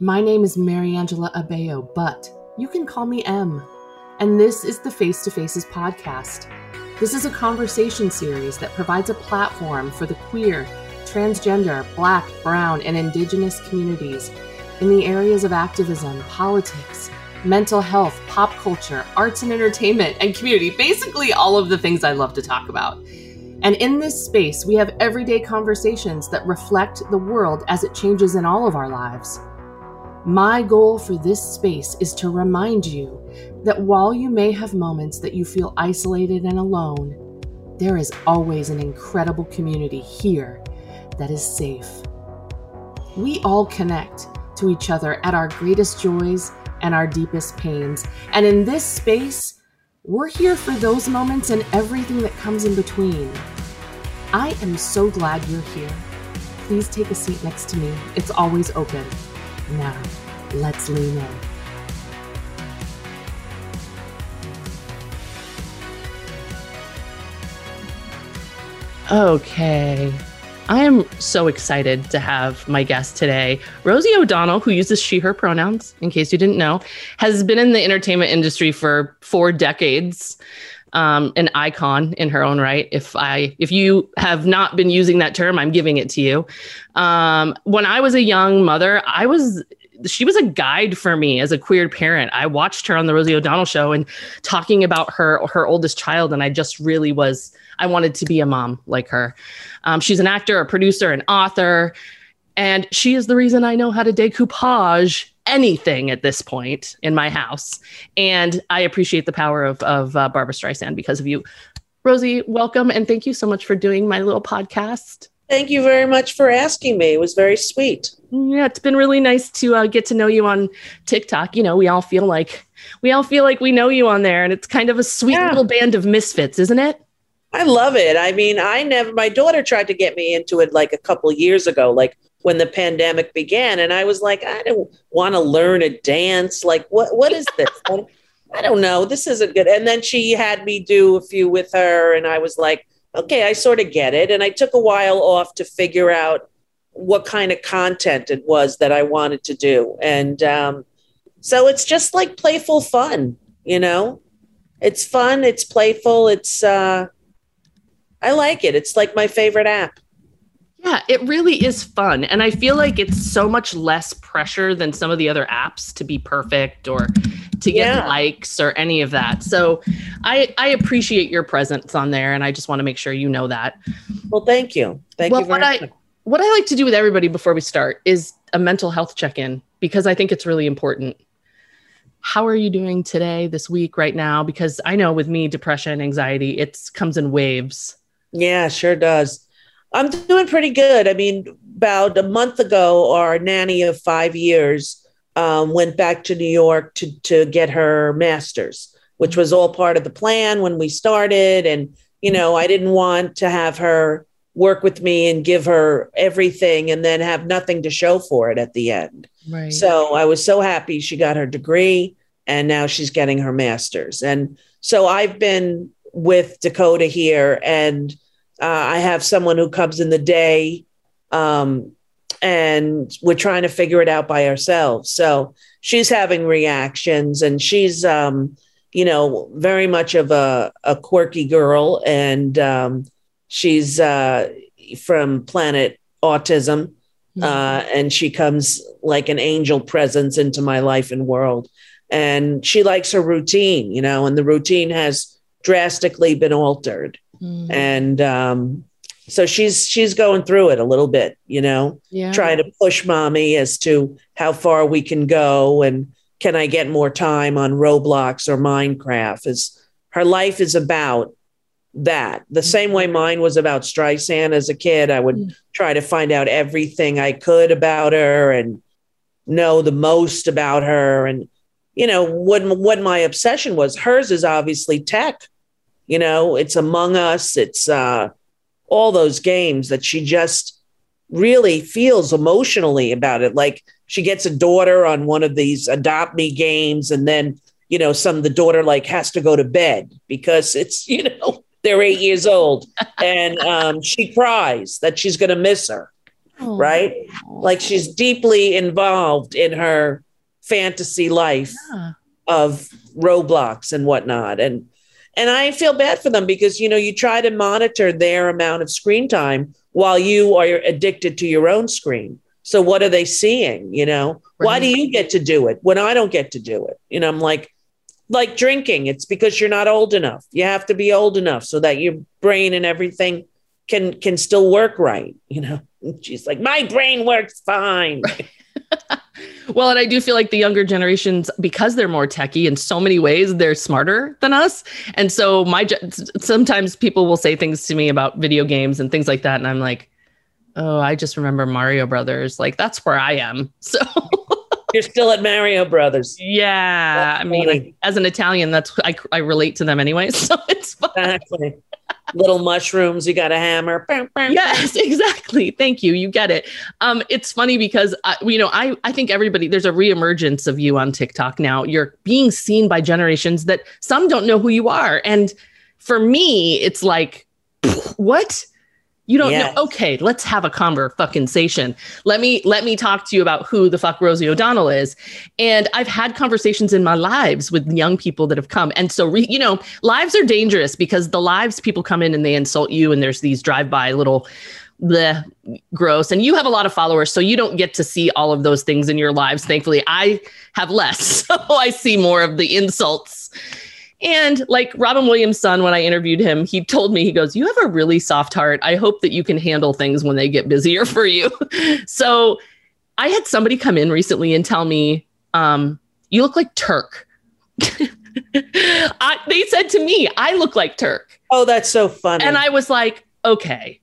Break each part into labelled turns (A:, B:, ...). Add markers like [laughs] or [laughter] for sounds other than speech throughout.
A: My name is Mariangela Abeo, but you can call me M. And this is the Face to Faces podcast. This is a conversation series that provides a platform for the queer, transgender, black, brown, and indigenous communities in the areas of activism, politics, mental health, pop culture, arts and entertainment, and community. Basically, all of the things I love to talk about. And in this space, we have everyday conversations that reflect the world as it changes in all of our lives. My goal for this space is to remind you that while you may have moments that you feel isolated and alone, there is always an incredible community here that is safe. We all connect to each other at our greatest joys and our deepest pains. And in this space, we're here for those moments and everything that comes in between. I am so glad you're here. Please take a seat next to me. It's always open. Now, let's lean in. Okay. I am so excited to have my guest today. Rosie O'Donnell, who uses she, her pronouns, in case you didn't know, has been in the entertainment industry for four decades. Um, an icon in her own right. If I, if you have not been using that term, I'm giving it to you. Um, when I was a young mother, I was she was a guide for me as a queer parent. I watched her on the Rosie O'Donnell show and talking about her her oldest child, and I just really was I wanted to be a mom like her. Um, she's an actor, a producer, an author, and she is the reason I know how to decoupage anything at this point in my house. And I appreciate the power of of uh, Barbra Streisand because of you. Rosie, welcome and thank you so much for doing my little podcast.
B: Thank you very much for asking me. It was very sweet.
A: Yeah, it's been really nice to uh, get to know you on TikTok. You know, we all feel like we all feel like we know you on there, and it's kind of a sweet yeah. little band of misfits, isn't it?
B: I love it. I mean, I never. My daughter tried to get me into it like a couple years ago, like when the pandemic began, and I was like, I don't want to learn a dance. Like, what? What is this? I don't know. This isn't good. And then she had me do a few with her, and I was like okay, I sort of get it. And I took a while off to figure out what kind of content it was that I wanted to do. And um, so it's just like playful fun, you know? It's fun, it's playful, it's, uh, I like it. It's like my favorite app.
A: Yeah, it really is fun. And I feel like it's so much less pressure than some of the other apps to be perfect or to get yeah. likes or any of that. So I I appreciate your presence on there and I just want to make sure you know that.
B: Well, thank you. Thank well, you
A: what I, What I like to do with everybody before we start is a mental health check-in because I think it's really important. How are you doing today, this week, right now? Because I know with me, depression, and anxiety, it comes in waves.
B: Yeah, sure does. I'm doing pretty good. I mean, about a month ago, our nanny of five years um, went back to New York to, to get her master's, which was all part of the plan when we started. And, you know, I didn't want to have her work with me and give her everything and then have nothing to show for it at the end. Right. So I was so happy she got her degree and now she's getting her master's. And so I've been with Dakota here and uh, I have someone who comes in the day, um, and we're trying to figure it out by ourselves. So she's having reactions, and she's, um, you know, very much of a, a quirky girl, and um, she's uh, from Planet Autism. Mm-hmm. Uh, and she comes like an angel presence into my life and world. And she likes her routine, you know, and the routine has drastically been altered. Mm-hmm. And um, so she's she's going through it a little bit, you know, yeah. trying to push mommy as to how far we can go and can I get more time on Roblox or Minecraft? Is her life is about that. The same way mine was about Streisand as a kid. I would mm-hmm. try to find out everything I could about her and know the most about her. And, you know, what, what my obsession was, hers is obviously tech. You know, it's Among Us, it's uh, all those games that she just really feels emotionally about it. Like she gets a daughter on one of these adopt me games, and then, you know, some the daughter like has to go to bed because it's, [laughs] you know, they're eight years old and um, she cries that she's going to miss her. oh. right? Like she's deeply involved in her fantasy life yeah. of Roblox and whatnot. And and I feel bad for them because you know you try to monitor their amount of screen time while you are addicted to your own screen. So what are they seeing? You know, right. why do you get to do it when I don't get to do it? You know, I'm like, like drinking. It's because you're not old enough. You have to be old enough so that your brain and everything can can still work right. You know, [laughs] she's like, my brain works fine. Right. [laughs]
A: well, and I do feel like the younger generations, because they're more techy in so many ways, they're smarter than us. And so my sometimes people will say things to me about video games and things like that, and I'm like, oh, I just remember Mario Brothers. Like that's where I am. [laughs] So
B: you're still at Mario Brothers.
A: Yeah, that's I mean, like, as an Italian, that's I I relate to them anyway, [laughs] so it's. Exactly.
B: Little mushrooms, you got a hammer.
A: yes, [laughs] exactly. Thank you. You get it. Um, it's funny because uh, you know I I think everybody there's a reemergence of you on TikTok now. You're being seen by generations that some don't know who you are, and for me, it's like [laughs] what you don't yes. know. Okay, let's have a conversation. Fucking sation. Let me let me talk to you about who the fuck Rosie O'Donnell is. And I've had conversations in my lives with young people that have come. And so, re, you know, lives are dangerous because the lives people come in and they insult you, and there's these drive-by little the gross and you have a lot of followers so you don't get to see all of those things in your lives thankfully i have less [laughs] so i see more of the insults and like Robin Williams' son, when I interviewed him, he told me, he goes, You have a really soft heart. I hope that you can handle things when they get busier [laughs] for you. so I had somebody come in recently and tell me, um, You look like Terk. [laughs] I, they said to me, I look like Terk.
B: Oh, that's so funny.
A: And I was like, Okay,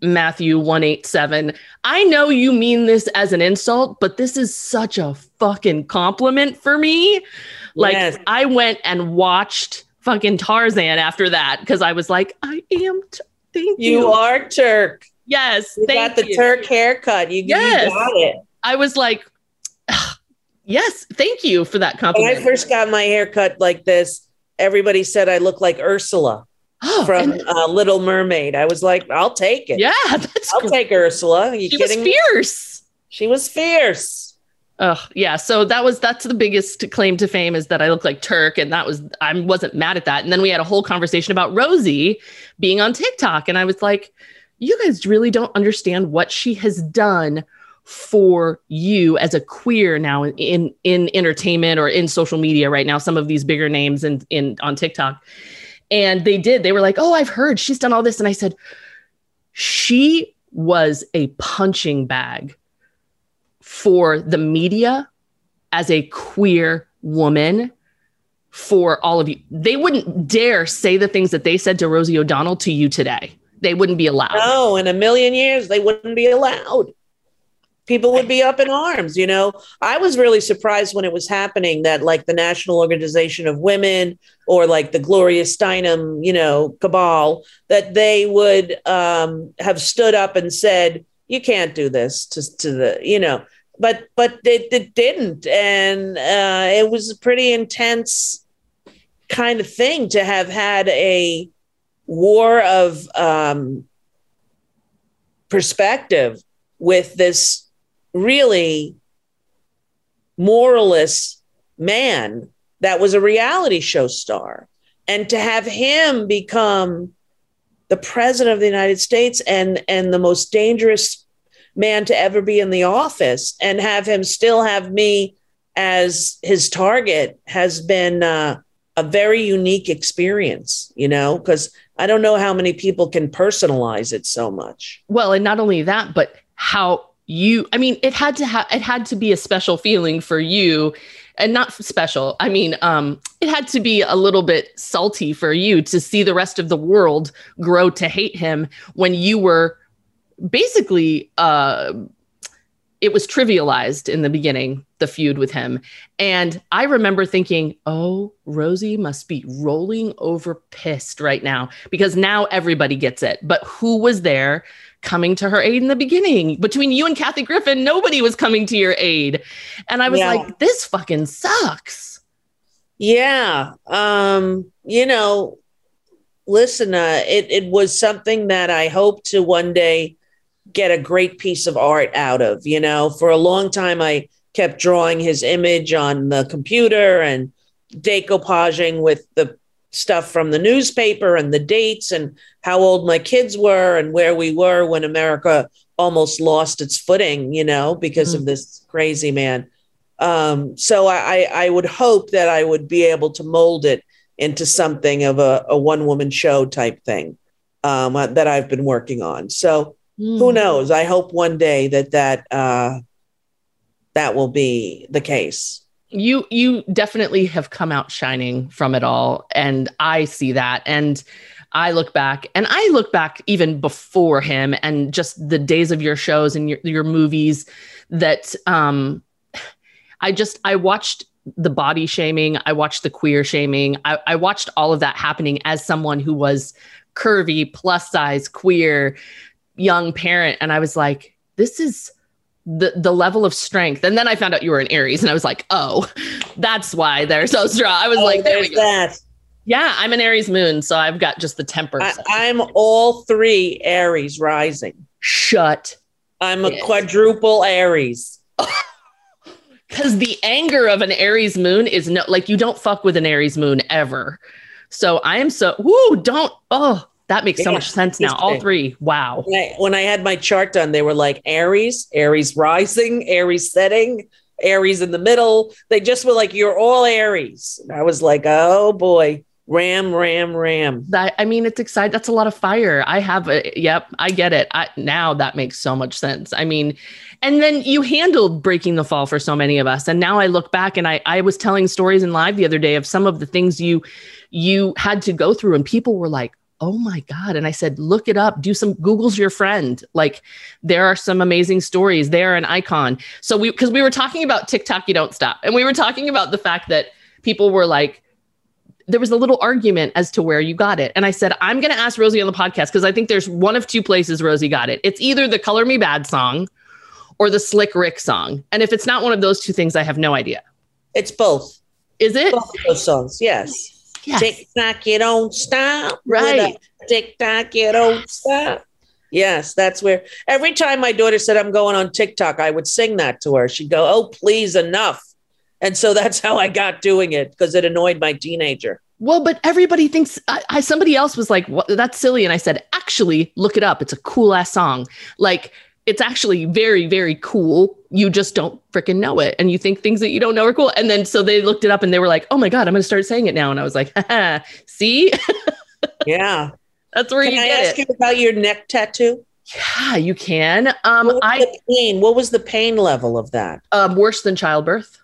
A: Matthew 187. I know you mean this as an insult, but this is such a fucking compliment for me. Like yes. I went and watched fucking Tarzan after that because I was like, I am. T- thank you.
B: You are Terk.
A: Yes.
B: You got the you. Terk haircut. You, yes. you got it.
A: I was like, [sighs] yes, thank you for that compliment.
B: When I first got my haircut like this, everybody said I look like Ursula. [gasps] Oh, from and- uh, Little Mermaid. I was like, I'll take it.
A: Yeah, [laughs]
B: I'll great. take Ursula. Are you
A: she
B: kidding
A: was fierce.
B: Me? She was fierce.
A: Oh yeah, so that was that's the biggest claim to fame is that I look like Terk, and that was I wasn't mad at that. And then we had a whole conversation about Rosie being on TikTok, and I was like, you guys really don't understand what she has done for you as a queer now in in entertainment or in social media right now. Some of these bigger names in in on TikTok, and they did. They were like, oh, I've heard she's done all this, and I said, she was a punching bag for the media as a queer woman for all of you. They wouldn't dare say the things that they said to Rosie O'Donnell to you today. They wouldn't be allowed.
B: No, in a million years, they wouldn't be allowed. People would be up in arms. You know, I was really surprised when it was happening that, like, the National Organization of Women or like the Gloria Steinem, you know, cabal, that they would um, have stood up and said, you can't do this to, to the, you know, but but it, it didn't, and uh, it was a pretty intense kind of thing to have had a war of um, perspective with this really moralist man that was a reality show star. And to have him become the president of the united states and and the most dangerous man to ever be in the office and have him still have me as his target has been uh, a very unique experience, you know, because I don't know how many people can personalize it so much.
A: Well, and not only that, but how you, I mean, it had to have, it had to be a special feeling for you and not special. I mean, um, it had to be a little bit salty for you to see the rest of the world grow to hate him when you were basically uh, it was trivialized in the beginning the feud with him. And i remember thinking oh rosie must be rolling over pissed right now because now everybody gets it. But who was there coming to her aid in the beginning? Between you and kathy griffin nobody was coming to your aid. And i was yeah. like this fucking sucks.
B: Yeah um you know listen uh it, it was something that i hope to one day get a great piece of art out of. You know, for a long time, I kept drawing his image on the computer and decoupaging with the stuff from the newspaper and the dates and how old my kids were and where we were when America almost lost its footing, you know, because mm. of this crazy man. Um, so I, I would hope that I would be able to mold it into something of a, a one woman show type thing um, uh, that I've been working on. So mm. who knows? I hope one day that that uh, that will be the case.
A: You you definitely have come out shining from it all, and I see that. And I look back, and I look back even before him, and just the days of your shows and your your movies that um I just I watched the body shaming, I watched the queer shaming, I, I watched all of that happening as someone who was curvy, plus size, queer, young parent, and I was like, this is the the level of strength. And then I found out you were an Aries, and I was like, oh, that's why they're so strong. I was oh, like, there we go. That. Yeah, I'm an Aries moon, so I've got just the temper.
B: I, am all three Aries rising.
A: Shut.
B: I'm a it. quadruple Aries. [laughs]
A: because the anger of an Aries moon is no like you don't fuck with an Aries moon ever. So I am so whoo, don't oh that makes yeah, so much sense now. All three. Wow.
B: When I, when I had my chart done, they were like Aries, Aries rising, Aries setting, Aries in the middle. They just were like, you're all Aries. And I was like, oh boy. Ram, ram, ram.
A: That I mean, it's exciting. That's a lot of fire. I have a yep, I get it. I now that makes so much sense. I mean, and then you handled breaking the fall for so many of us. And now I look back and I I was telling stories in live the other day of some of the things you you had to go through, and people were like, oh my god and i said look it up do some google's your friend like there are some amazing stories they're an icon so we because we were talking about tiktok you don't stop and we were talking about the fact that people were like there was a little argument as to where you got it. And I said, I'm going to ask Rosie on the podcast because I think there's one of two places Rosie got it. It's either the Color Me Badd song or the Slick Rick song. And if it's not one of those two things, I have no idea.
B: It's both.
A: Is it?
B: Both of those songs, yes. Yes. Tick tock, you don't stop.
A: Right.
B: Tick tock, you don't stop. Yes, that's where every time my daughter said I'm going on TikTok, I would sing that to her. She'd go, Oh, please, enough. And so that's how I got doing it because it annoyed my teenager.
A: Well, but everybody thinks I, I somebody else was like, what, that's silly. And I said, actually, look it up. It's a cool ass song. Like, it's actually very, very cool. You just don't freaking know it. And you think things that you don't know are cool. And then so they looked it up and they were like, oh my God, I'm going to start saying it now. And I was like, [laughs] see? [laughs]
B: yeah.
A: That's where
B: can
A: you
B: I
A: get
B: ask it. you about your neck tattoo?
A: Yeah, you can. Um,
B: what
A: I
B: pain. What was the pain level of that?
A: Um, worse than childbirth.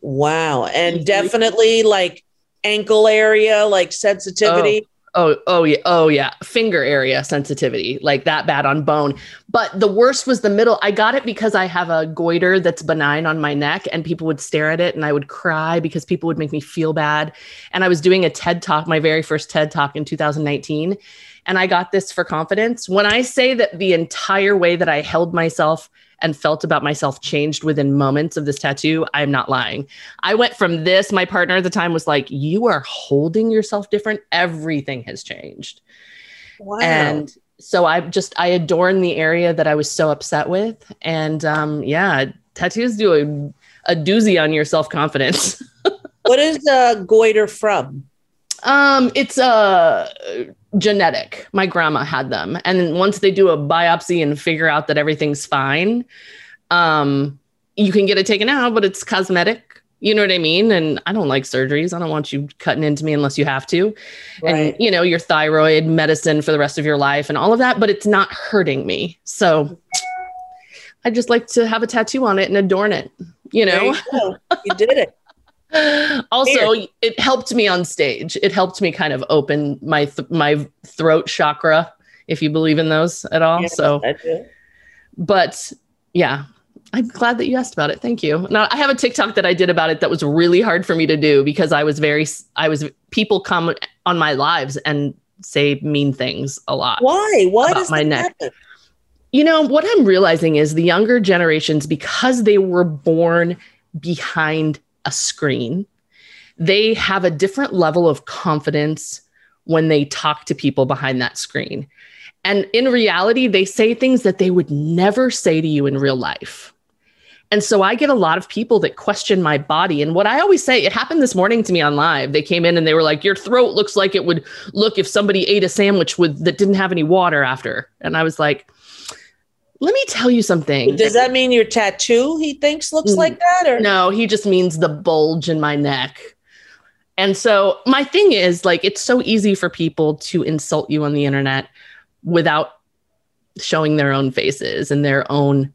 B: Wow. And definitely like ankle area, like sensitivity.
A: Oh, oh, yeah. Oh, yeah. Finger area sensitivity, like that bad on bone. But the worst was the middle. I got it because I have a goiter that's benign on my neck, and people would stare at it and I would cry because people would make me feel bad. And I was doing a TED talk, my very first TED talk in 2019. And I got this for confidence. When I say that the entire way that I held myself and felt about myself changed within moments of this tattoo, I'm not lying. I went from this, my partner at the time was like, You are holding yourself different. Everything has changed. Wow. And so I just, I adorn the area that I was so upset with. And um, yeah, tattoos do a, a doozy on your self confidence. [laughs]
B: what is uh, goiter from?
A: Um, it's uh genetic. My grandma had them. And once they do a biopsy and figure out that everything's fine, um, you can get it taken out, but it's cosmetic. You know what I mean? And I don't like surgeries. I don't want you cutting into me unless you have to. Right. And, you know, your thyroid medicine for the rest of your life and all of that, but it's not hurting me. So I just like to have a tattoo on it and adorn it, you know?
B: You, you did it.
A: Also it helped me on stage. It helped me kind of open my th- my throat chakra if you believe in those at all so. But yeah i'm glad that you asked about it. Thank you. Now i have a tiktok that i did about it that was really hard for me to do because i was very i was people come on my lives and say mean things a lot
B: why? Why does my neck. happen?
A: you know what i'm realizing is the younger generations because they were born behind a screen, they have a different level of confidence when they talk to people behind that screen. And in reality, they say things that they would never say to you in real life. And so I get a lot of people that question my body. And what I always say, it happened this morning to me on live. They came in and they were like, Your throat looks like it would look if somebody ate a sandwich with that didn't have any water after. And I was like, let me tell you something.
B: Does that mean your tattoo he thinks looks mm. like that? Or
A: no, he just means the bulge in my neck. And so my thing is like it's so easy for people to insult you on the internet without showing their own faces and their own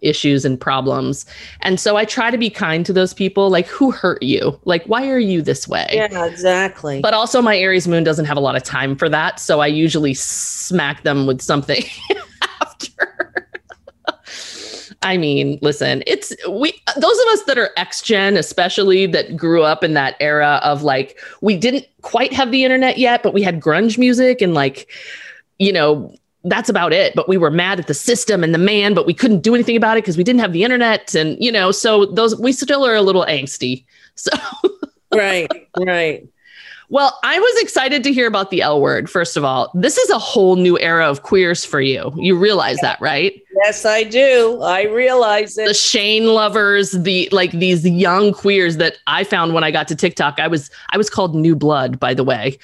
A: issues and problems. And so I try to be kind to those people like who hurt you? Like why are you this way?
B: Yeah, exactly.
A: But also my Aries moon doesn't have a lot of time for that, so I usually smack them with something [laughs] after. I mean, listen, it's we those of us that are X gen, especially that grew up in that era of like we didn't quite have the internet yet, but we had grunge music and like, you know, that's about it. But we were mad at the system and the man, but we couldn't do anything about it because we didn't have the internet. And, you know, so those we still are a little angsty. [laughs] So
B: right, right.
A: Well, I was excited to hear about the L word. First of all, this is a whole new era of queers for you. You realize that, right?
B: Yes, I do. I realize it.
A: The Shane lovers, the like these young queers that I found when I got to TikTok. I was I was called new blood, by the way.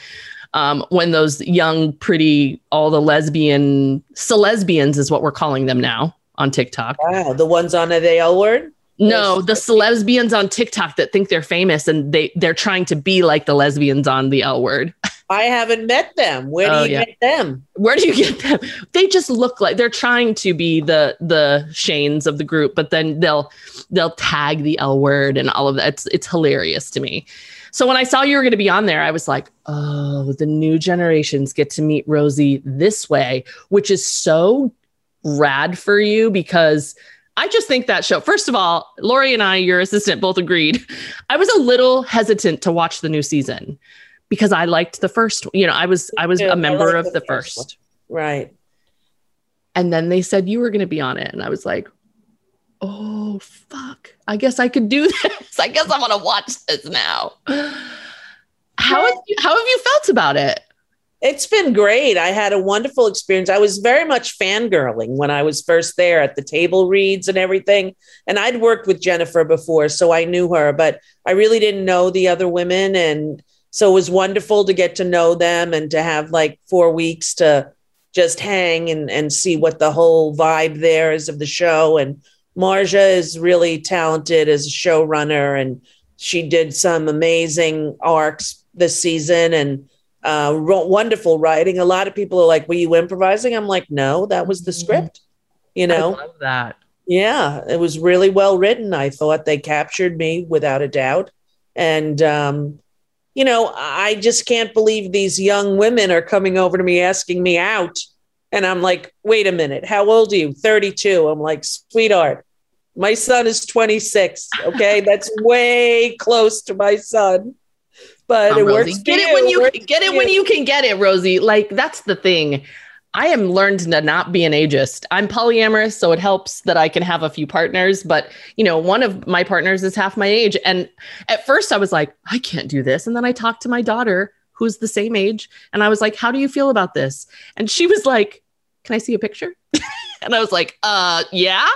A: Um, when those young, pretty, all the lesbian, celesbians is what we're calling them now on TikTok.
B: Wow, the ones on the L word.
A: No, the lesbians on TikTok that think they're famous and they they're trying to be like the lesbians on the L word. [laughs]
B: I haven't met them. Where do oh, you yeah. get them?
A: Where do you get them? [laughs] They just look like they're trying to be the the Shanes of the group, but then they'll they'll tag the L word and all of that. It's it's hilarious to me. So when I saw you were going to be on there, I was like, oh, the new generations get to meet Rosie this way, which is so rad for you because I just think that show, first of all, Lori and I, your assistant, both agreed. I was a little hesitant to watch the new season because I liked the first. You know, I was I was yeah, a member of the, the first. first.
B: Right.
A: And then they said you were going to be on it, and I was like, "Oh fuck! I guess I could do [laughs] this. I guess I want to watch this now." How have you, how have you felt about it?
B: It's been great. I had a wonderful experience. I was very much fangirling when I was first there at the table reads and everything. And I'd worked with Jennifer before, so I knew her, but I really didn't know the other women. And so it was wonderful to get to know them and to have like four weeks to just hang and, and see what the whole vibe there is of the show. And Marja is really talented as a showrunner, and she did some amazing arcs this season. And uh, wonderful writing. A lot of people are like, "Were you improvising?" I'm like, "No, that was the mm-hmm. script." You know,
A: I love that.
B: Yeah, it was really well written. I thought they captured me without a doubt, and um, you know, I just can't believe these young women are coming over to me asking me out, and I'm like, "Wait a minute, how old are you?" 32. I'm like, "Sweetheart." My son is 26. Okay. [laughs] That's way close to my son but it works.
A: Get it when you get it when you can get it, Rosie. Like that's the thing. I am learned to not be an ageist. I'm polyamorous, so it helps that I can have a few partners. But you know, one of my partners is half my age, and at first I was like, I can't do this. And then I talked to my daughter, who's the same age, and I was like, How do you feel about this? And she was like, Can I see a picture? [laughs] and I was like, Uh, yeah.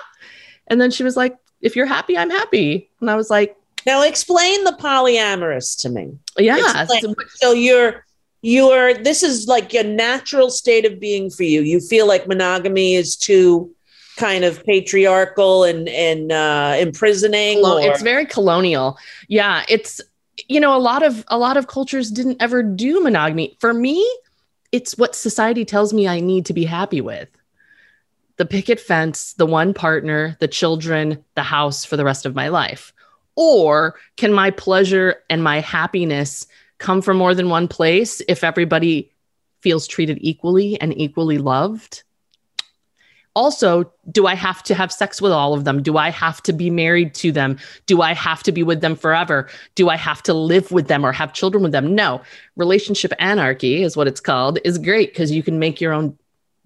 A: And then she was like, If you're happy, I'm happy. And I was like,
B: now explain the polyamorous to me.
A: Yeah.
B: Explain. So you're you're this is like a natural state of being for you. You feel like monogamy is too kind of patriarchal and and uh imprisoning.
A: Well, it's very colonial. Yeah, it's you know a lot of a lot of cultures didn't ever do monogamy. For me, it's what society tells me I need to be happy with. The picket fence, the one partner, the children, the house for the rest of my life. Or can my pleasure and my happiness come from more than one place if everybody feels treated equally and equally loved? Also, do I have to have sex with all of them? Do I have to be married to them? Do I have to be with them forever? Do I have to live with them or have children with them? No. Relationship anarchy is what it's called, is great because you can make your own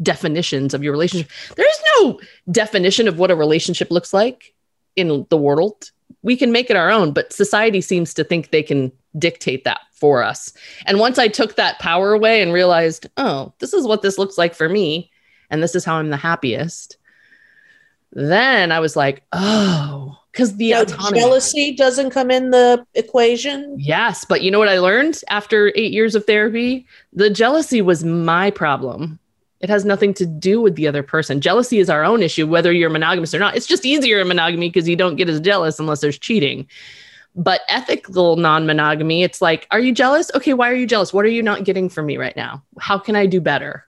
A: definitions of your relationship. There's no definition of what a relationship looks like in the world we can make it our own, but society seems to think they can dictate that for us. And once I took that power away and realized, oh, this is what this looks like for me, and this is how I'm the happiest, then I was like, oh, because the
B: now, jealousy doesn't come in the equation.
A: Yes, but you know what I learned after eight years of therapy? The jealousy was my problem. It has nothing to do with the other person. Jealousy is our own issue, whether you're monogamous or not. It's just easier in monogamy because you don't get as jealous unless there's cheating. But ethical non monogamy, it's like, are you jealous? Okay, why are you jealous? What are you not getting from me right now? How can I do better?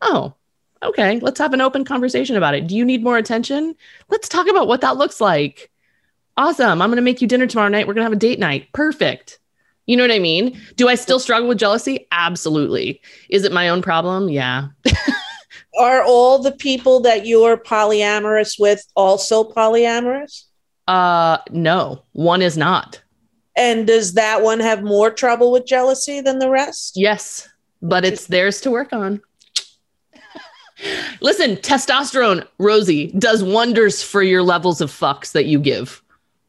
A: Oh, okay, let's have an open conversation about it. Do you need more attention? Let's talk about what that looks like. Awesome. I'm going to make you dinner tomorrow night. We're going to have a date night. Perfect. You know what I mean? Do I still struggle with jealousy? Absolutely. Is it my own problem? Yeah. [laughs]
B: Are all the people that you're polyamorous with also polyamorous?
A: Uh no, one is not.
B: And does that one have more trouble with jealousy than the rest?
A: Yes, but it's theirs to work on. [laughs] Listen, testosterone, Rosie, does wonders for your levels of fucks that you give.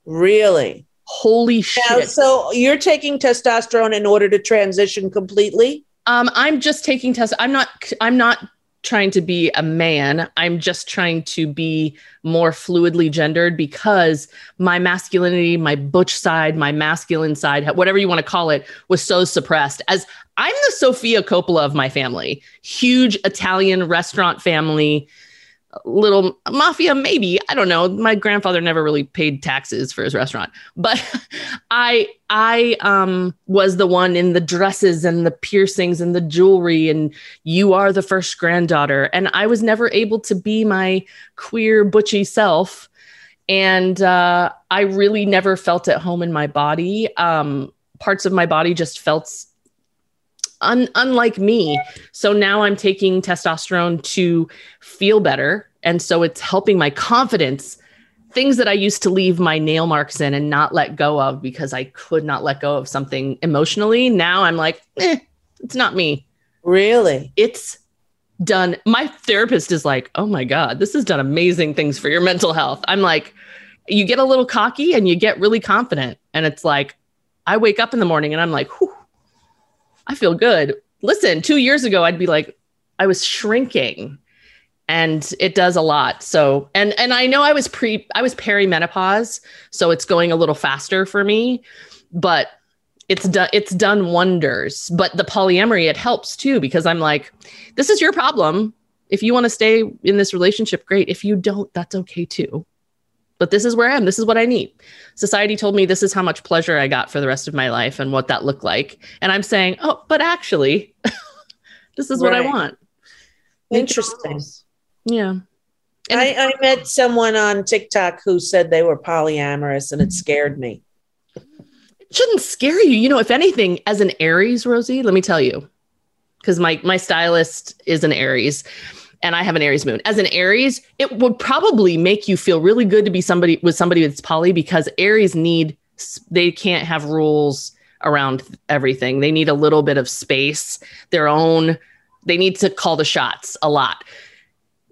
B: Really?
A: Holy shit. Now,
B: so you're taking testosterone in order to transition completely?
A: Um, I'm just taking test. I'm not. I'm not trying to be a man. I'm just trying to be more fluidly gendered because my masculinity, my butch side, my masculine side, whatever you want to call it, was so suppressed. As I'm the Sofia Coppola of my family, huge Italian restaurant family little mafia maybe i don't know. My grandfather never really paid taxes for his restaurant but [laughs] i i um was the one in the dresses and the piercings and the jewelry and you are the first granddaughter. And i was never able to be my queer butchy self. And uh i really never felt at home in my body. Um parts of my body just felt un- unlike me. So now I'm taking testosterone to feel better. And so it's helping my confidence. Things that I used to leave my nail marks in and not let go of because I could not let go of something emotionally. Now I'm like, eh, it's not me.
B: Really?
A: It's done. My therapist is like, oh my God, this has done amazing things for your mental health. I'm like, you get a little cocky and you get really confident. And it's like, I wake up in the morning and I'm like, whew, I feel good. Listen, two years ago, I'd be like, I was shrinking and it does a lot. So, and, and I know I was pre, I was perimenopause, so it's going a little faster for me, but it's done, it's done wonders. But the polyamory, it helps too, because I'm like, this is your problem. If you want to stay in this relationship, great. If you don't, that's okay too but this is where I am. This is what I need. Society told me this is how much pleasure I got for the rest of my life and what that looked like. And I'm saying, oh, but actually, [laughs] this is right. what I want.
B: Interesting.
A: Yeah.
B: And I, I met someone on TikTok who said they were polyamorous and it scared me.
A: It shouldn't scare you. You know, if anything, as an Aries, Rosie, let me tell you, because my my stylist is an Aries and I have an Aries moon. As an Aries, it would probably make you feel really good to be somebody with somebody that's poly because Aries need they can't have rules around everything. They need a little bit of space, their own they need to call the shots a lot.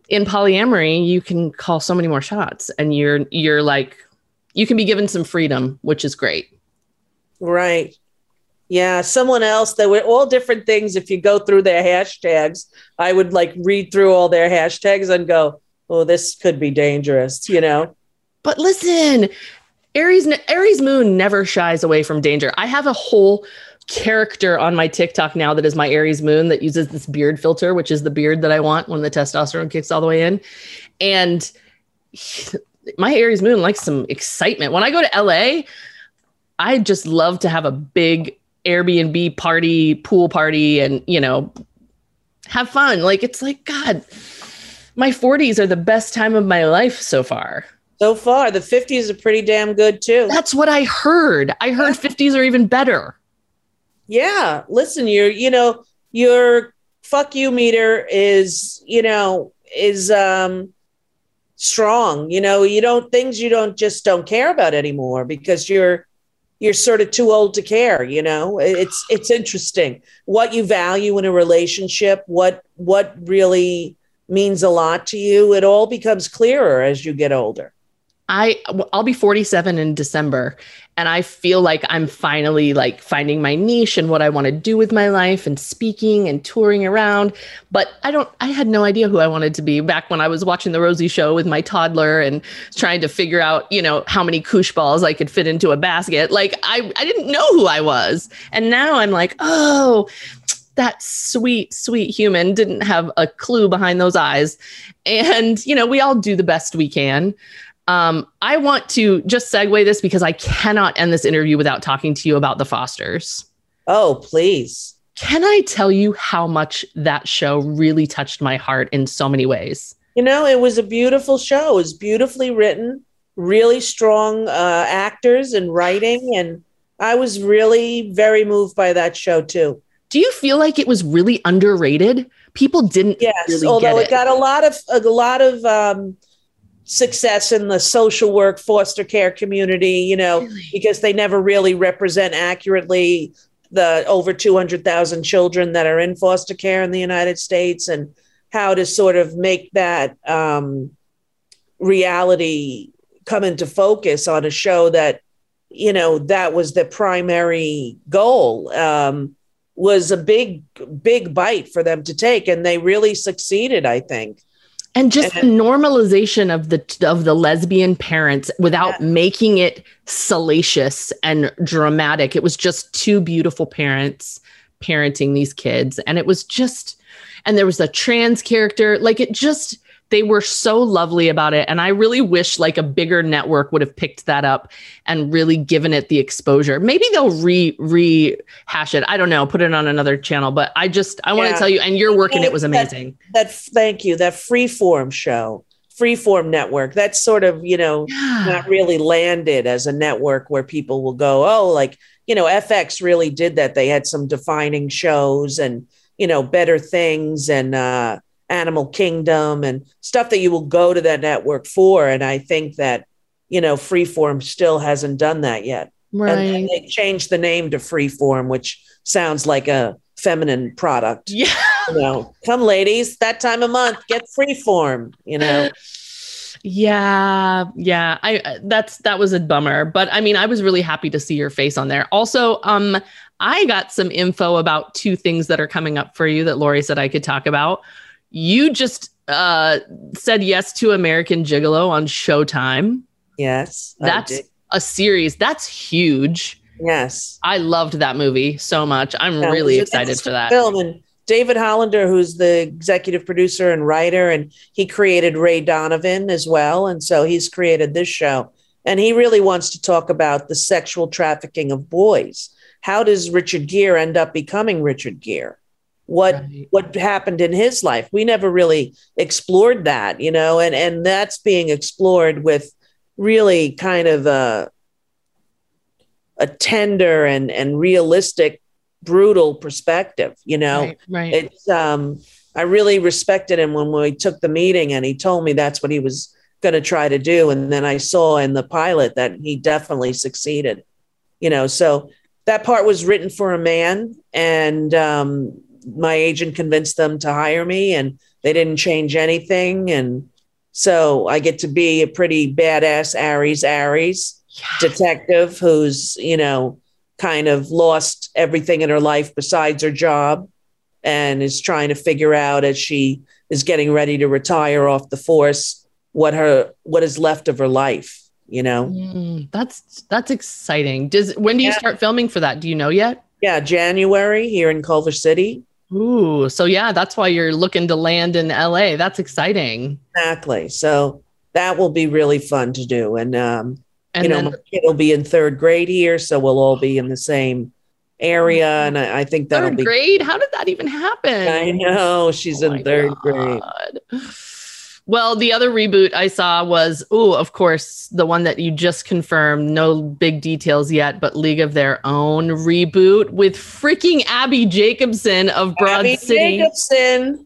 A: In polyamory, you can call so many more shots and you're you're like you can be given some freedom, which is great.
B: Right. Yeah, someone else that were all different things. If you go through their hashtags, I would like read through all their hashtags and go, "Oh, this could be dangerous," you know.
A: But listen, Aries Aries moon never shies away from danger. I have a whole character on my TikTok now that is my Aries moon that uses this beard filter, which is the beard that I want when the testosterone kicks all the way in. And [laughs] my Aries moon likes some excitement. When I go to LA, I just love to have a big Airbnb party, pool party, and you know, have fun. Like it's like God, my 40s are the best time of my life so far.
B: So far, the 50s are pretty damn good too.
A: That's what I heard. I heard 50s are even better.
B: Yeah, listen, you're you know your fuck you meter is you know is um strong. You know, you don't things you don't just don't care about anymore because you're you're sort of too old to care you know? It's it's interesting what you value in a relationship what what really means a lot to you. It all becomes clearer as you get older
A: I I'll be 47 in December and I feel like I'm finally like finding my niche and what I want to do with my life and speaking and touring around but I don't I had no idea who I wanted to be back when I was watching the Rosie show with my toddler and trying to figure out you know how many koosh balls I could fit into a basket like I I didn't know who I was and now I'm like oh that sweet, sweet human didn't have a clue behind those eyes. And, you know, we all do the best we can. Um, I want to just segue this because I cannot end this interview without talking to you about the Fosters.
B: Oh, please.
A: Can I tell you how much that show really touched my heart in so many ways?
B: You know, it was a beautiful show. It was beautifully written, really strong uh, actors and writing. And I was really very moved by that show, too.
A: Do you feel like it was really underrated? People didn't
B: yes,
A: really
B: although
A: it.
B: it got a lot of a lot of um, success in the social work foster care community, you know, really? because they never really represent accurately the over 200,000 children that are in foster care in the United States and how to sort of make that um, reality come into focus on a show that, you know, that was the primary goal. Um, was a big, big bite for them to take, and they really succeeded, I think
A: and just and, the normalization of the of the lesbian parents without yeah. making it salacious and dramatic. It was just two beautiful parents parenting these kids. And it was just and there was a trans character. Like it just they were so lovely about it. And i really wish like a bigger network would have picked that up and really given it the exposure. Maybe they'll re rehash it. I don't know. Put it on another channel. But i just i yeah. want to tell you and your work in it was amazing.
B: that, that thank you. That freeform show freeform network that's sort of you know yeah. not really landed as a network where people will go oh like you know fx really did that. They had some defining shows and you know better things. And uh Animal Kingdom and stuff that you will go to that network for. And I think that, you know, Freeform still hasn't done that yet.
A: Right. And,
B: they changed the name to Freeform, which sounds like a feminine product.
A: Yeah.
B: You know, come ladies, that time of month, get Freeform, you know.
A: Yeah, yeah. I that's that was a bummer, but I mean, I was really happy to see your face on there. Also, um I got some info about two things that are coming up for you that Lori said I could talk about you just uh, said yes to American Gigolo on Showtime.
B: Yes.
A: That's a series. That's huge.
B: Yes.
A: I loved that movie so much. I'm yeah, really excited for that.
B: Film and David Hollander, who's the executive producer and writer, and he created Ray Donovan as well. And so he's created this show. And he really wants to talk about the sexual trafficking of boys. How does Richard Gere end up becoming Richard Gere? What right. what happened in his life. We never really explored that, you know, and and that's being explored with really kind of a a tender and and realistic brutal perspective, you know.
A: Right, right.
B: It's um I really respected him when we took the meeting and he told me that's what he was going to try to do and then I saw in the pilot that he definitely succeeded. You know, so that part was written for a man and um my agent convinced them to hire me and they didn't change anything. And so I get to be a pretty badass Aries Aries detective who's, you know, kind of lost everything in her life besides her job and is trying to figure out as she is getting ready to retire off the force what her what is left of her life you know?
A: Mm, that's that's exciting. Does when do you yeah. start filming for that? Do you know yet?
B: Yeah january here in culver city
A: Ooh, so yeah, that's why you're looking to land in LA. That's exciting.
B: Exactly. So that will be really fun to do. And, um,
A: and
B: you know, my kid will be in third grade here, so we'll all be in the same area. And I, I think that'll
A: third
B: be
A: grade. How did that even happen?
B: I know she's oh in third God. grade.
A: Well, the other reboot I saw was, oh, of course, the one that you just confirmed. No big details yet, but League of Their Own reboot with freaking Abbi Jacobson of Broad
B: Abbi
A: City.
B: Jacobson.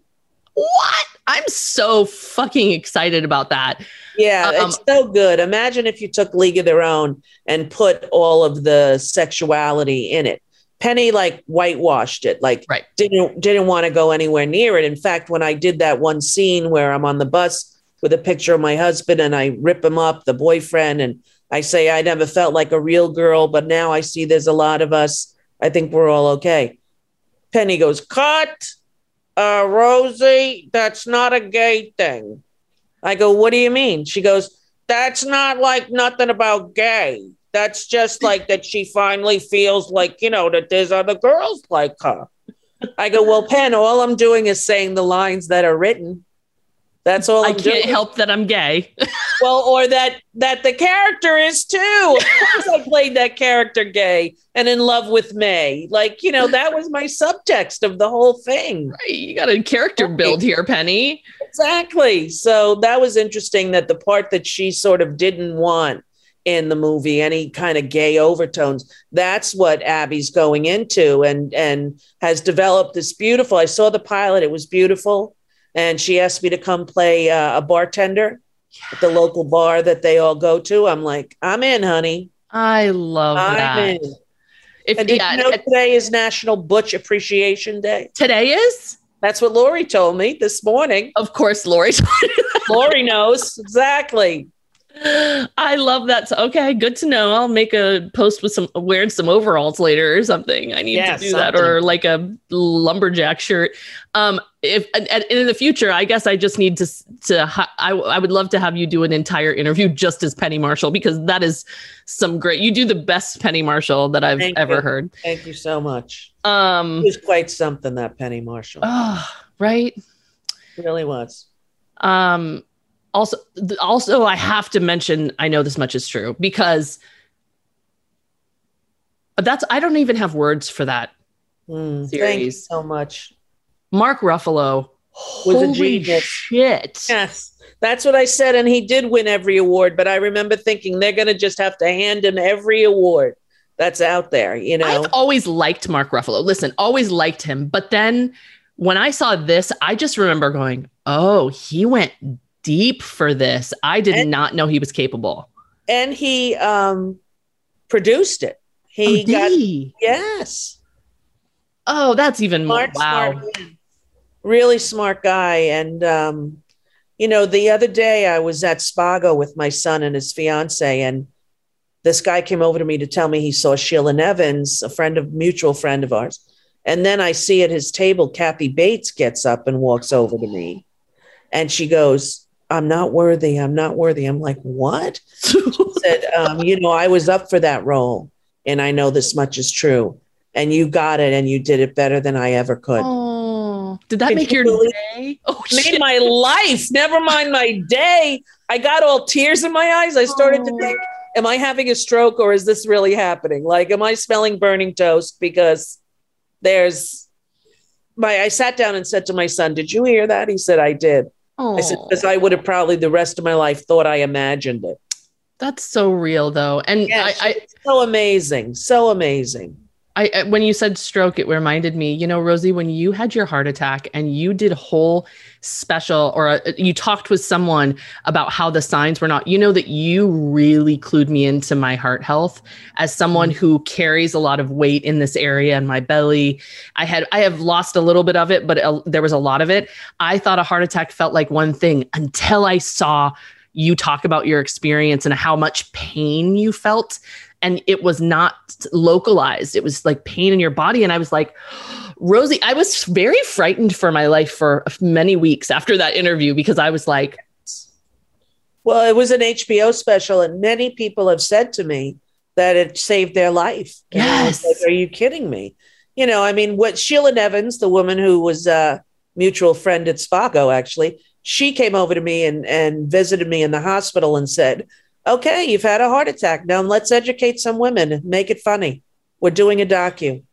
A: What? I'm so fucking excited about that.
B: Yeah, um, it's so good. Imagine if you took League of Their Own and put all of the sexuality in it. Penny like whitewashed it, like
A: right.
B: didn't didn't want to go anywhere near it. In fact, when I did that one scene where I'm on the bus with a picture of my husband and I rip him up, the boyfriend, and I say I never felt like a real girl, but now I see there's a lot of us. I think we're all okay. Penny goes, Cut, uh, Rosie, that's not a gay thing. I go, What do you mean? She goes, That's not like nothing about gay. That's just like that she finally feels like, you know, that there's other girls like her. I go, Well, Pen, all I'm doing is saying the lines that are written. That's all
A: I
B: I'm
A: can't
B: doing.
A: help that I'm gay. [laughs]
B: Well, or that that the character is too. Of course, I played that character gay and in love with May. Like you know, that was my subtext of the whole thing.
A: Right, you got a character build here, Penny.
B: Exactly. So that was interesting. That the part that she sort of didn't want in the movie, any kind of gay overtones, that's what Abbi's going into, and and has developed this beautiful. I saw the pilot; it was beautiful, and she asked me to come play uh, a bartender at the local bar that they all go to. I'm like, I'm in, honey.
A: I love
B: I'm
A: that.
B: in.
A: If
B: And did
A: yeah,
B: you know today is National Butch Appreciation Day?
A: today is,
B: That's what Lori told me this morning.
A: of course, Lori.
B: Lori knows exactly.
A: I love that. So, okay, good to know. I'll make a post with some wearing some overalls later or something. I need
B: Yeah,
A: to do that, or like a lumberjack shirt. Um, if and, and in the future, I guess I just need to to I I would love to have you do an entire interview just as Penny Marshall because that is some great. You do the best Penny Marshall that I've
B: Thank
A: ever
B: you.
A: heard.
B: Thank you so much.
A: Um,
B: It was quite something, that Penny Marshall.
A: oh, right.
B: It really was.
A: Um, also, also, I have to mention. I know this much is true because that's. I don't even have words for that.
B: Mm, thank you
A: Series.
B: so much.
A: Mark Ruffalo
B: Was a genius.
A: shit.
B: Yes, that's what I said. And he did win every award. But I remember thinking they're going to just have to hand him every award that's out there, you know?
A: I've always liked Mark Ruffalo. Listen, always liked him. But then when I saw this, I just remember going, "Oh, he went deep for this. I did
B: And-
A: not know he was capable."
B: and he um, produced it. He
A: oh,
B: got,
A: he?
B: yes.
A: Oh, that's even more. Wow.
B: smart really smart guy. And um, you know, the other day I was at Spago with my son and his fiance, and this guy came over to me to tell me he saw Sheila Nevins, a friend of mutual friend of ours. And then I see at his table, Kathy Bates gets up and walks over to me, and she goes, "I'm not worthy. I'm not worthy." I'm like, "What?" said, um, you know, I was up for that role, and I know this much is true. And you got it, and you did it better than I ever could.
A: Oh, did that
B: Could
A: make
B: you
A: your day? [laughs] Oh,
B: Made
A: shit.
B: my life, never mind my day. I got all tears in my eyes. I started to
A: Oh.
B: think, am I having a stroke or is this really happening? Like, am I smelling burning toast? Because there's my, I sat down and said to my son, Did you hear that? He said, I did. I said, Because I would have probably the rest of my life thought I imagined it.
A: that's so real, though. And
B: Yeah,
A: I, I,
B: So amazing. So amazing.
A: I, when you said stroke, it reminded me, you know, Rosie, when you had your heart attack and you did a whole special or uh you talked with someone about how the signs were not, you know, that you really clued me into my heart health as someone who carries a lot of weight in this area and my belly. I had, I have lost a little bit of it, but uh, there was a lot of it. I thought a heart attack felt like one thing until I saw you talk about your experience and how much pain you felt and it was not localized. It was like pain in your body. And I was like, [gasps] Rosie, I was very frightened for my life for many weeks after that interview because I was like,
B: Well, it was an HBO special, and many people have said to me that it saved their life. And I was
A: Yes.
B: like, Are you kidding me? You know, I mean, what Sheila Nevins, the woman who was a mutual friend at Spago, actually, she came over to me and, and visited me in the hospital and said, Okay, you've had a heart attack. Now let's educate some women and make it funny. We're doing a docu.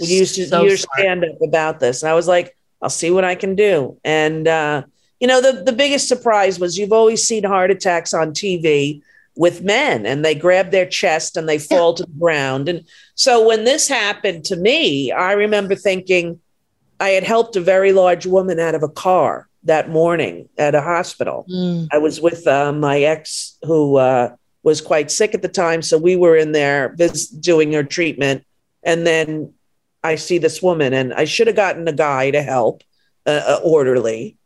B: We used to
A: So
B: your stand up about this. And I was like, I'll see what I can do. And uh, you know, the, the biggest surprise was you've always seen heart attacks on TV with men and they grab their chest and they fall to the ground. And so when this happened to me, I remember thinking I had helped a very large woman out of a car that morning at a hospital.
A: mm,
B: I was with uh, my ex who uh, was quite sick at the time. So we were in there vis- doing her treatment. And then I see this woman, and I should have gotten a guy to help, uh, uh, orderly.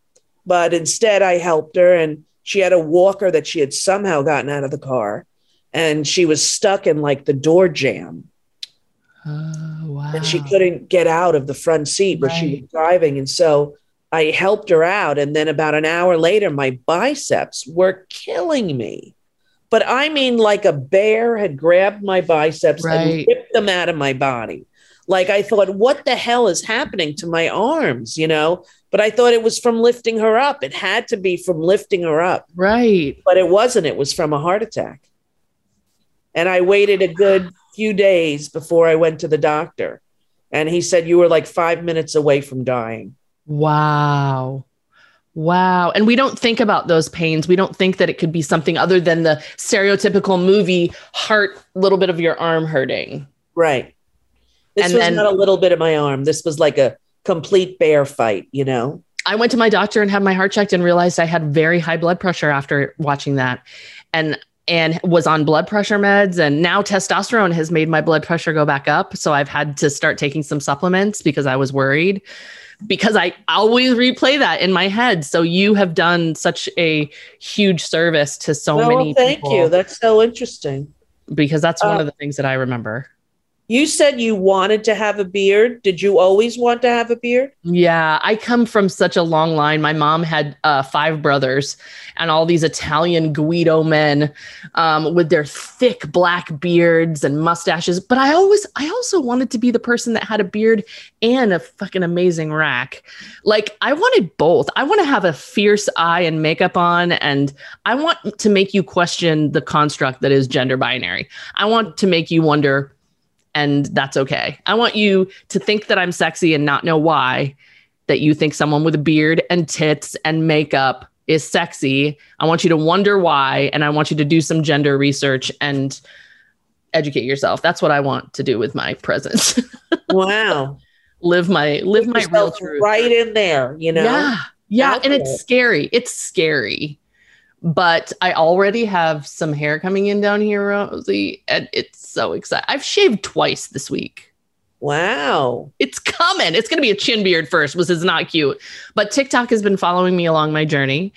B: But instead, I helped her, and she had a walker that she had somehow gotten out of the car, and she was stuck in like the door jam.
A: Oh, wow.
B: and she couldn't get out of the front seat where she was driving. And so I helped her out. And then about an hour later, my biceps were killing me. But I mean, like a bear had grabbed my biceps
A: Right.
B: and ripped them out of my body. Like I thought, what the hell is happening to my arms? You know, but I thought it was from lifting her up. It had to be from lifting her up,
A: Right.
B: but it wasn't. It was from a heart attack. And I waited a good few days before I went to the doctor. And he said, You were like five minutes away from dying.
A: Wow. Wow. And we don't think about those pains. We don't think that it could be something other than the stereotypical movie heart, little bit of your arm hurting.
B: Right. This
A: And
B: was
A: then-
B: not a little bit of my arm. This was like a complete bear fight, you know?
A: I went to my doctor and had my heart checked and realized I had very high blood pressure after watching that. And and was on blood pressure meds and now testosterone has made my blood pressure go back up so I've had to start taking some supplements because I was worried because I always replay that in my head so you have done such a huge service to so
B: Oh,
A: many
B: thank
A: people
B: you. That's so interesting.
A: because that's one
B: Uh,
A: of the things that I remember.
B: You said you wanted to have a beard. Did you always want to have a beard?
A: Yeah, I come from such a long line. My mom had uh, five brothers and all these Italian Guido men um, with their thick black beards and mustaches. But I always, I also wanted to be the person that had a beard and a fucking amazing rack. Like I wanted both. I want to have a fierce eye and makeup on, and I want to make you question the construct that is gender binary. I want to make you wonder and that's okay. I want you to think that I'm sexy and not know why, that you think someone with a beard and tits and makeup is sexy. I want you to wonder why, and I want you to do some gender research and educate yourself. That's what I want to do with my presence. [laughs]
B: Wow.
A: live my live
B: Put
A: my real truth.
B: Right in there, you know?
A: Yeah. Yeah.
B: Out
A: And it's scary. It's scary. But I already have some hair coming in down here, Rosie, and it's so exciting. I've shaved twice this week.
B: Wow.
A: It's coming. It's going to be a chin beard first, which is not cute. But TikTok has been following me along my journey.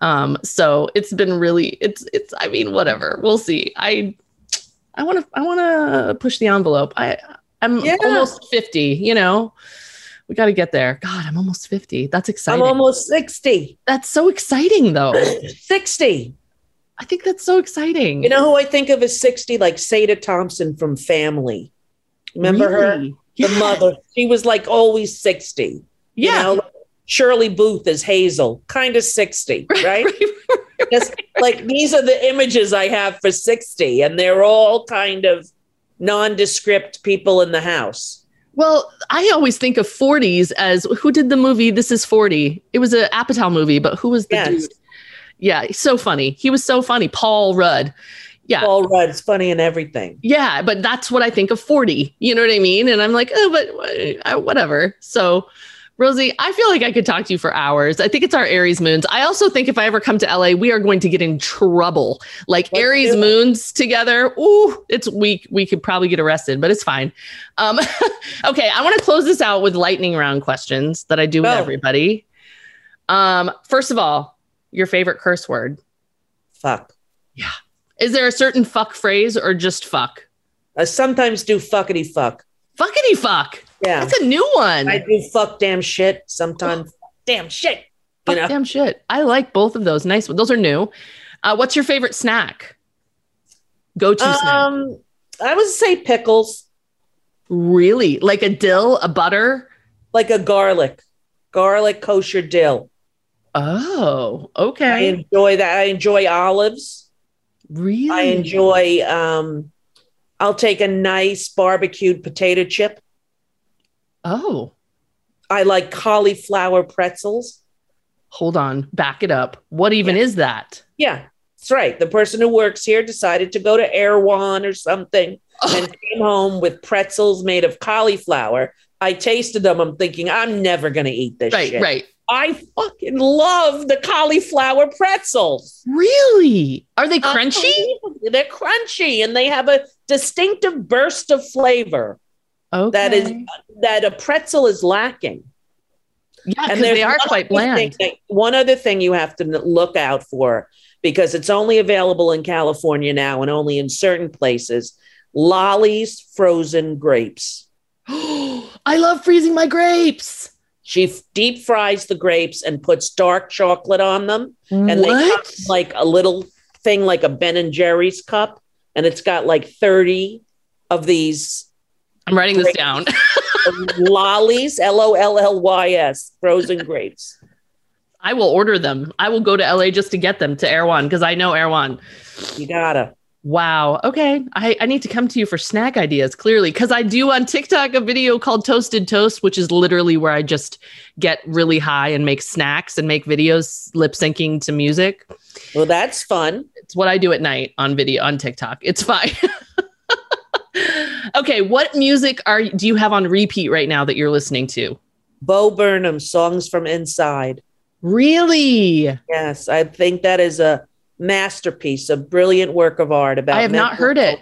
A: Um, so it's been really, it's, it's, I mean, whatever. We'll see. I, I want to, I want to push the envelope. I, I'm
B: Yeah.
A: almost 50, you know, we got to get there. God, I'm almost 50. That's exciting.
B: I'm almost 60.
A: that's so exciting though. [clears throat]
B: 60.
A: I think that's so exciting.
B: You know who I think of as 60? Like Sada Thompson from Family. Remember her?
A: Really?
B: The
A: Yeah.
B: mother. She was like always 60.
A: Yeah.
B: You know, Shirley Booth as Hazel, kind of 60, [laughs] right? Just like these are the images I have for 60, and they're all kind of nondescript people in the house.
A: Well, I always think of 40s as who did the movie This Is 40? It was a Apatow movie, but who was the
B: Yes.
A: dude? Yeah, so funny. He was so funny. Paul Rudd. Yeah.
B: Paul Rudd's funny and everything.
A: Yeah, but that's what I think of 40. You know what I mean? And I'm like, oh, but uh, whatever. So, Rosie, I feel like I could talk to you for hours. I think it's our Aries moons. I also think if I ever come to LA, we are going to get in trouble. Like
B: Let's
A: Aries moons together. Ooh, it's we we could probably get arrested, but it's fine. Um, [laughs] okay, I want to close this out with lightning round questions that I do with everybody. Um, first of all, your favorite curse word.
B: Fuck. Yeah.
A: Is there a certain fuck phrase or just fuck?
B: I sometimes do fuckity fuck.
A: Fuckity fuck.
B: Yeah.
A: That's a new one.
B: I do fuck damn shit. Sometimes damn shit. You
A: Fuck
B: know?
A: damn shit. I like both of those. Nice. Those are new. Uh, what's your favorite snack? Go to snack.
B: Um, I would say pickles,
A: Really? Like a dill, a butter?
B: like a garlic, garlic kosher dill.
A: Oh, okay.
B: I enjoy that. I enjoy olives.
A: really?
B: I enjoy. Um, I'll take a nice barbecued potato chip.
A: Oh,
B: I like cauliflower pretzels.
A: hold on. Back it up. What even is that?
B: Yeah, that's right. The person who works here decided to go to Erewhon or something and came home with pretzels made of cauliflower. I tasted them. I'm thinking, I'm never going to eat this
A: right,
B: shit.
A: right.
B: I fucking love the cauliflower pretzels.
A: Really? Are they crunchy?
B: They're crunchy and they have a distinctive burst of flavor
A: Okay.
B: that is that a pretzel is lacking.
A: Yeah, because they are quite bland.
B: One other thing you have to look out for because it's only available in California now and only in certain places. Lolly's frozen grapes. [gasps]
A: I love freezing my grapes.
B: She deep fries the grapes and puts dark chocolate on them, and
A: what?
B: they come like a little thing, like a Ben and Jerry's cup, and it's got like thirty of these.
A: I'm writing this down. [laughs]
B: lollies, L O L L Y S, frozen grapes.
A: I will order them. I will go to LA just to get them to Erewhon because I know Erewhon.
B: You gotta.
A: Wow. Okay. I, I need to come to you for snack ideas, clearly, because I do on TikTok a video called Toasted Toast, which is literally where I just get really high and make snacks and make videos lip syncing to music.
B: Well, that's fun.
A: It's what I do at night on video on TikTok. It's fine. [laughs] okay. What music are do you have on repeat right now that you're listening to?
B: Bo Burnham, Songs from Inside.
A: Really?
B: Yes, I think that is a masterpiece, a brilliant work of art about
A: I have not heard it.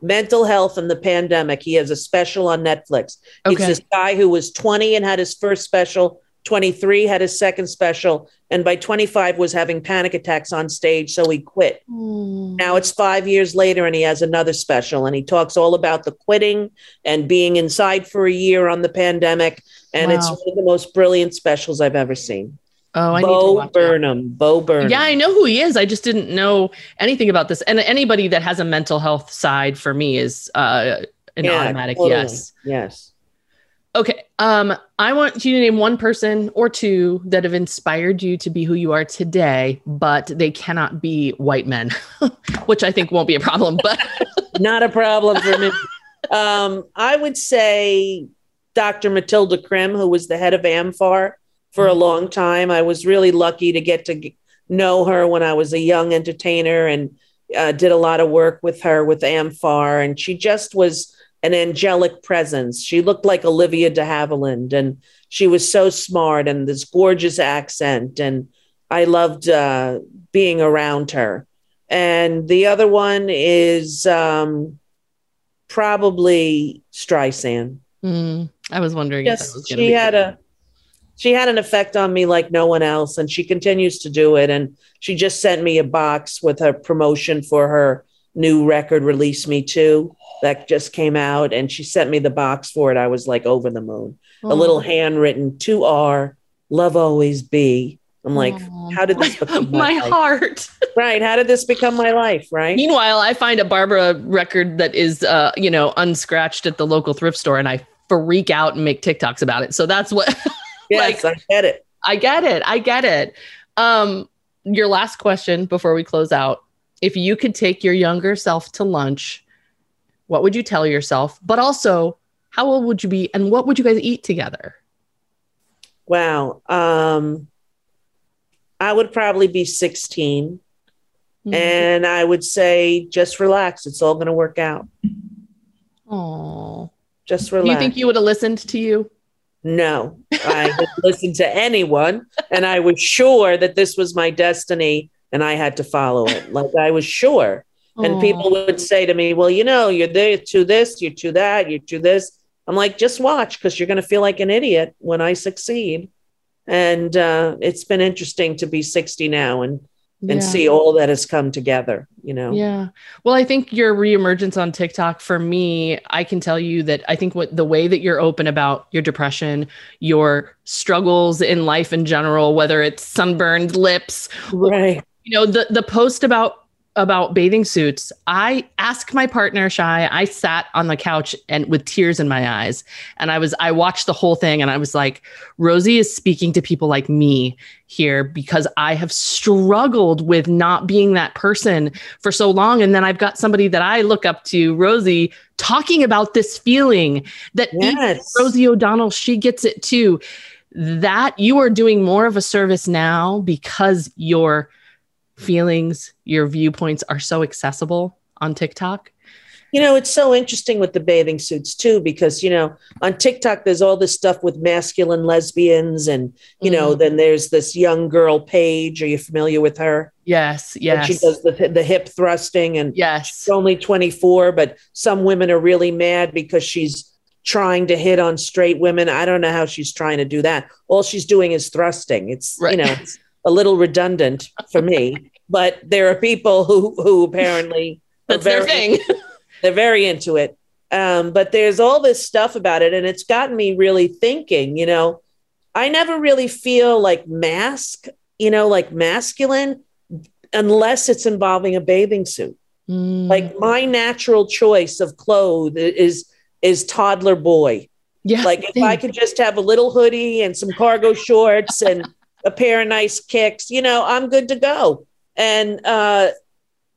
B: Mental health and the pandemic. He has a special on Netflix. He's
A: Okay.
B: this guy who was 20 and had his first special, 23 had his second special, and by 25 was having panic attacks on stage, so he quit. Now it's five years later and he has another special and he talks all about the quitting and being inside for a year on the pandemic. And it's one of the most brilliant specials I've ever seen.
A: Oh, I need to
B: Bo. Burnham. Bo Burnham.
A: Yeah, I know who he is. I just didn't know anything about this. And anybody that has a mental health side for me is uh, an
B: Yeah,
A: automatic
B: totally.
A: yes.
B: Yes.
A: Okay. Um, I want you to name one person or two that have inspired you to be who you are today, but they cannot be white men, [laughs] which I think won't be a problem. But [laughs]
B: Not a problem for me. um, I would say Dr. Matilda Krim, who was the head of AMFAR for a long time. I was really lucky to get to know her when I was a young entertainer and uh, did a lot of work with her with AMFAR. And she just was an angelic presence. She looked like Olivia de Havilland and she was so smart and this gorgeous accent. And I loved uh, being around her. And the other one is um, probably Streisand.
A: Hmm, I was wondering if that
B: Yes,
A: was
B: she
A: be.
B: had a she had an effect on me like no one else, and she continues to do it. And she just sent me a box with her promotion for her new record, "Release Me Too," that just came out, and she sent me the box for it. I was like over the moon. A little handwritten to R, love always be. I'm like,
A: Aw.
B: how did this [laughs] become my,
A: my heart. [laughs]
B: Right? How did this become my life? Right?
A: Meanwhile, I find a Barbra record that is, uh, you know, unscratched at the local thrift store, and I freak out and make TikToks about it. So that's what [laughs]
B: yes, I get it.
A: I get it. I get it. Um, your last question before we close out: If you could take your younger self to lunch, what would you tell yourself? But also, how old would you be, and what would you guys eat together?
B: Wow. Um, I would probably be 16.
A: Mm-hmm.
B: And I would say, just relax. It's all going to work out.
A: Oh,
B: Just
A: do
B: relax.
A: you think you would have listened to you?
B: no, I didn't [laughs] listen to anyone. And I was sure that this was my destiny and I had to follow it. Like I was sure. And people would say to me, well, you know, you're there to this, you're to that, you're to this. I'm like, just watch because you're going to feel like an idiot when I succeed. And uh, it's been interesting to be 60 now and and
A: Yeah.
B: see all that has come together, you know.
A: Yeah. Well, I think your reemergence on TikTok for me, I can tell you that I think what the way that you're open about your depression, your struggles in life in general, whether it's sunburned lips,
B: Right.
A: you know, the the post about about bathing suits, I asked my partner Shy, I sat on the couch and with tears in my eyes and I was I watched the whole thing and I was like Rosie is speaking to people like me here because I have struggled with not being that person for so long and then I've got somebody that I look up to Rosie talking about this feeling that even
B: Yes.
A: Rosie O'Donnell she gets it too that you are doing more of a service now because your feelings, your viewpoints are so accessible on TikTok.
B: You know, it's so interesting with the bathing suits too, because, you know, on TikTok, there's all this stuff with masculine lesbians. And, you know,
A: Mhm.
B: then there's this young girl, Paige. Are you familiar with her?
A: Yes,
B: And
A: yes,
B: she does the, the hip thrusting and
A: yes.
B: she's only 24, but some women are really mad because she's trying to hit on straight women. I don't know how she's trying to do that. All she's doing is thrusting. It's right. you know [laughs] a little redundant for me, [laughs] but there are people who who apparently
A: that's very, their thing. [laughs]
B: they're very into it. Um, but there's all this stuff about it, and it's gotten me really thinking. You know, I never really feel like mask. You know, like masculine, unless it's involving a bathing suit. Mm. Like my natural choice of clothes is is toddler boy. Yeah. Like if I could just have a little hoodie and some cargo shorts and a pair of nice kicks, you know, I'm good to go. And uh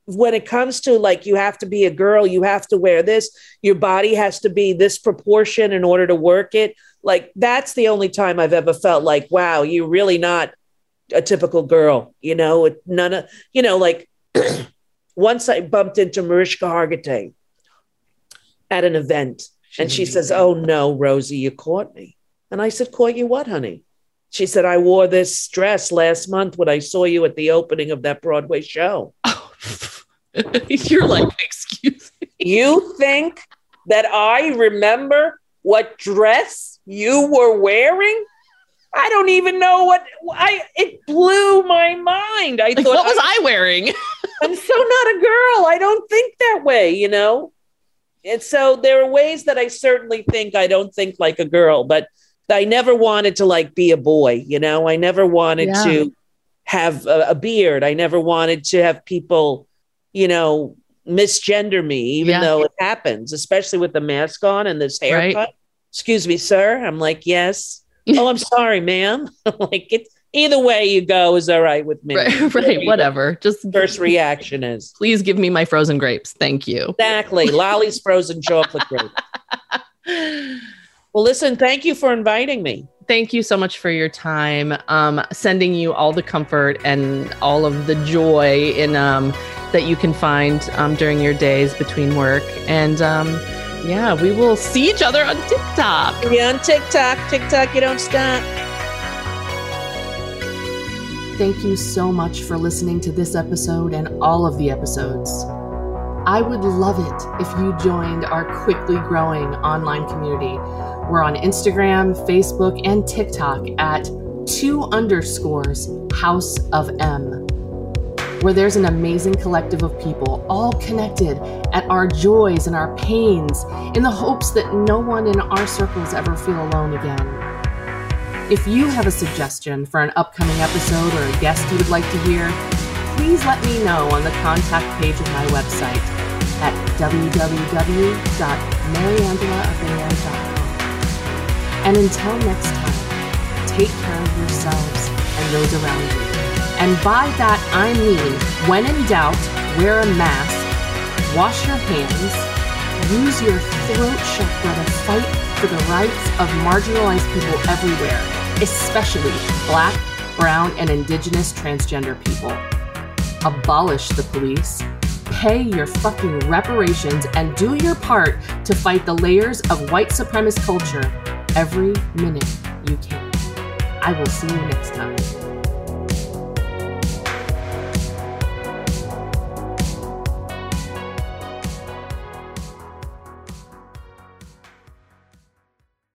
B: when it comes to like you have to be a girl, you have to wear this, your body has to be this proportion in order to work it. Like that's the only time I've ever felt like, wow, you're really not a typical girl, you know, none of, you know, like [clears throat] once I bumped into Mariska Hargitay at an event and she says, Oh no, Rosie, you caught me. And I said, Caught you what, honey? She said, I wore this dress last month when I saw you at the opening of that Broadway show. Oh. [laughs]
A: You're like, excuse me.
B: You think that I remember what dress you were wearing? I don't even know what I it blew my mind. I
A: like, thought what was I, I wearing? [laughs]
B: I'm so not a girl. I don't think that way, you know? And so there are ways that I certainly think I don't think like a girl, but I never wanted to like be a boy, you know? I never wanted yeah. to have a, a, beard. I never wanted to have people, you know, misgender me, even yeah. though it happens, especially with the mask on and this haircut. Right. Excuse me, sir. I'm like, yes. [laughs] oh, I'm sorry, ma'am. [laughs] like it's either way you go is all right with me.
A: Right, [laughs] right whatever. Just
B: first reaction is
A: please give me my frozen grapes. Thank you.
B: Exactly. Lolly's frozen chocolate grape. Well, listen, thank you for inviting me.
A: Thank you so much for your time. Um, sending you all the comfort and all of the joy in um, that you can find um, during your days between work. And um, yeah, we will see each other on TikTok.
B: Yeah, on TikTok. TikTok, you don't stop.
A: Thank you so much for listening to this episode and all of the episodes. I would love it if you joined our quickly growing online community. We're on Instagram, Facebook, and TikTok at two underscores House of M, where there's an amazing collective of people all connected at our joys and our pains in the hopes that no one in our circles ever feel alone again. If you have a suggestion for an upcoming episode or a guest you would like to hear, please let me know on the contact page of my website at www.mariangelaabeo.com. And until next time, take care of yourselves and those around you. And by that I mean, when in doubt, wear a mask, wash your hands, use your throat chakra to fight for the rights of marginalized people everywhere especially Black, Brown, and Indigenous transgender people. Abolish the police, pay your fucking reparations, and do your part to fight the layers of white supremacist culture every minute you can. I will see you next time.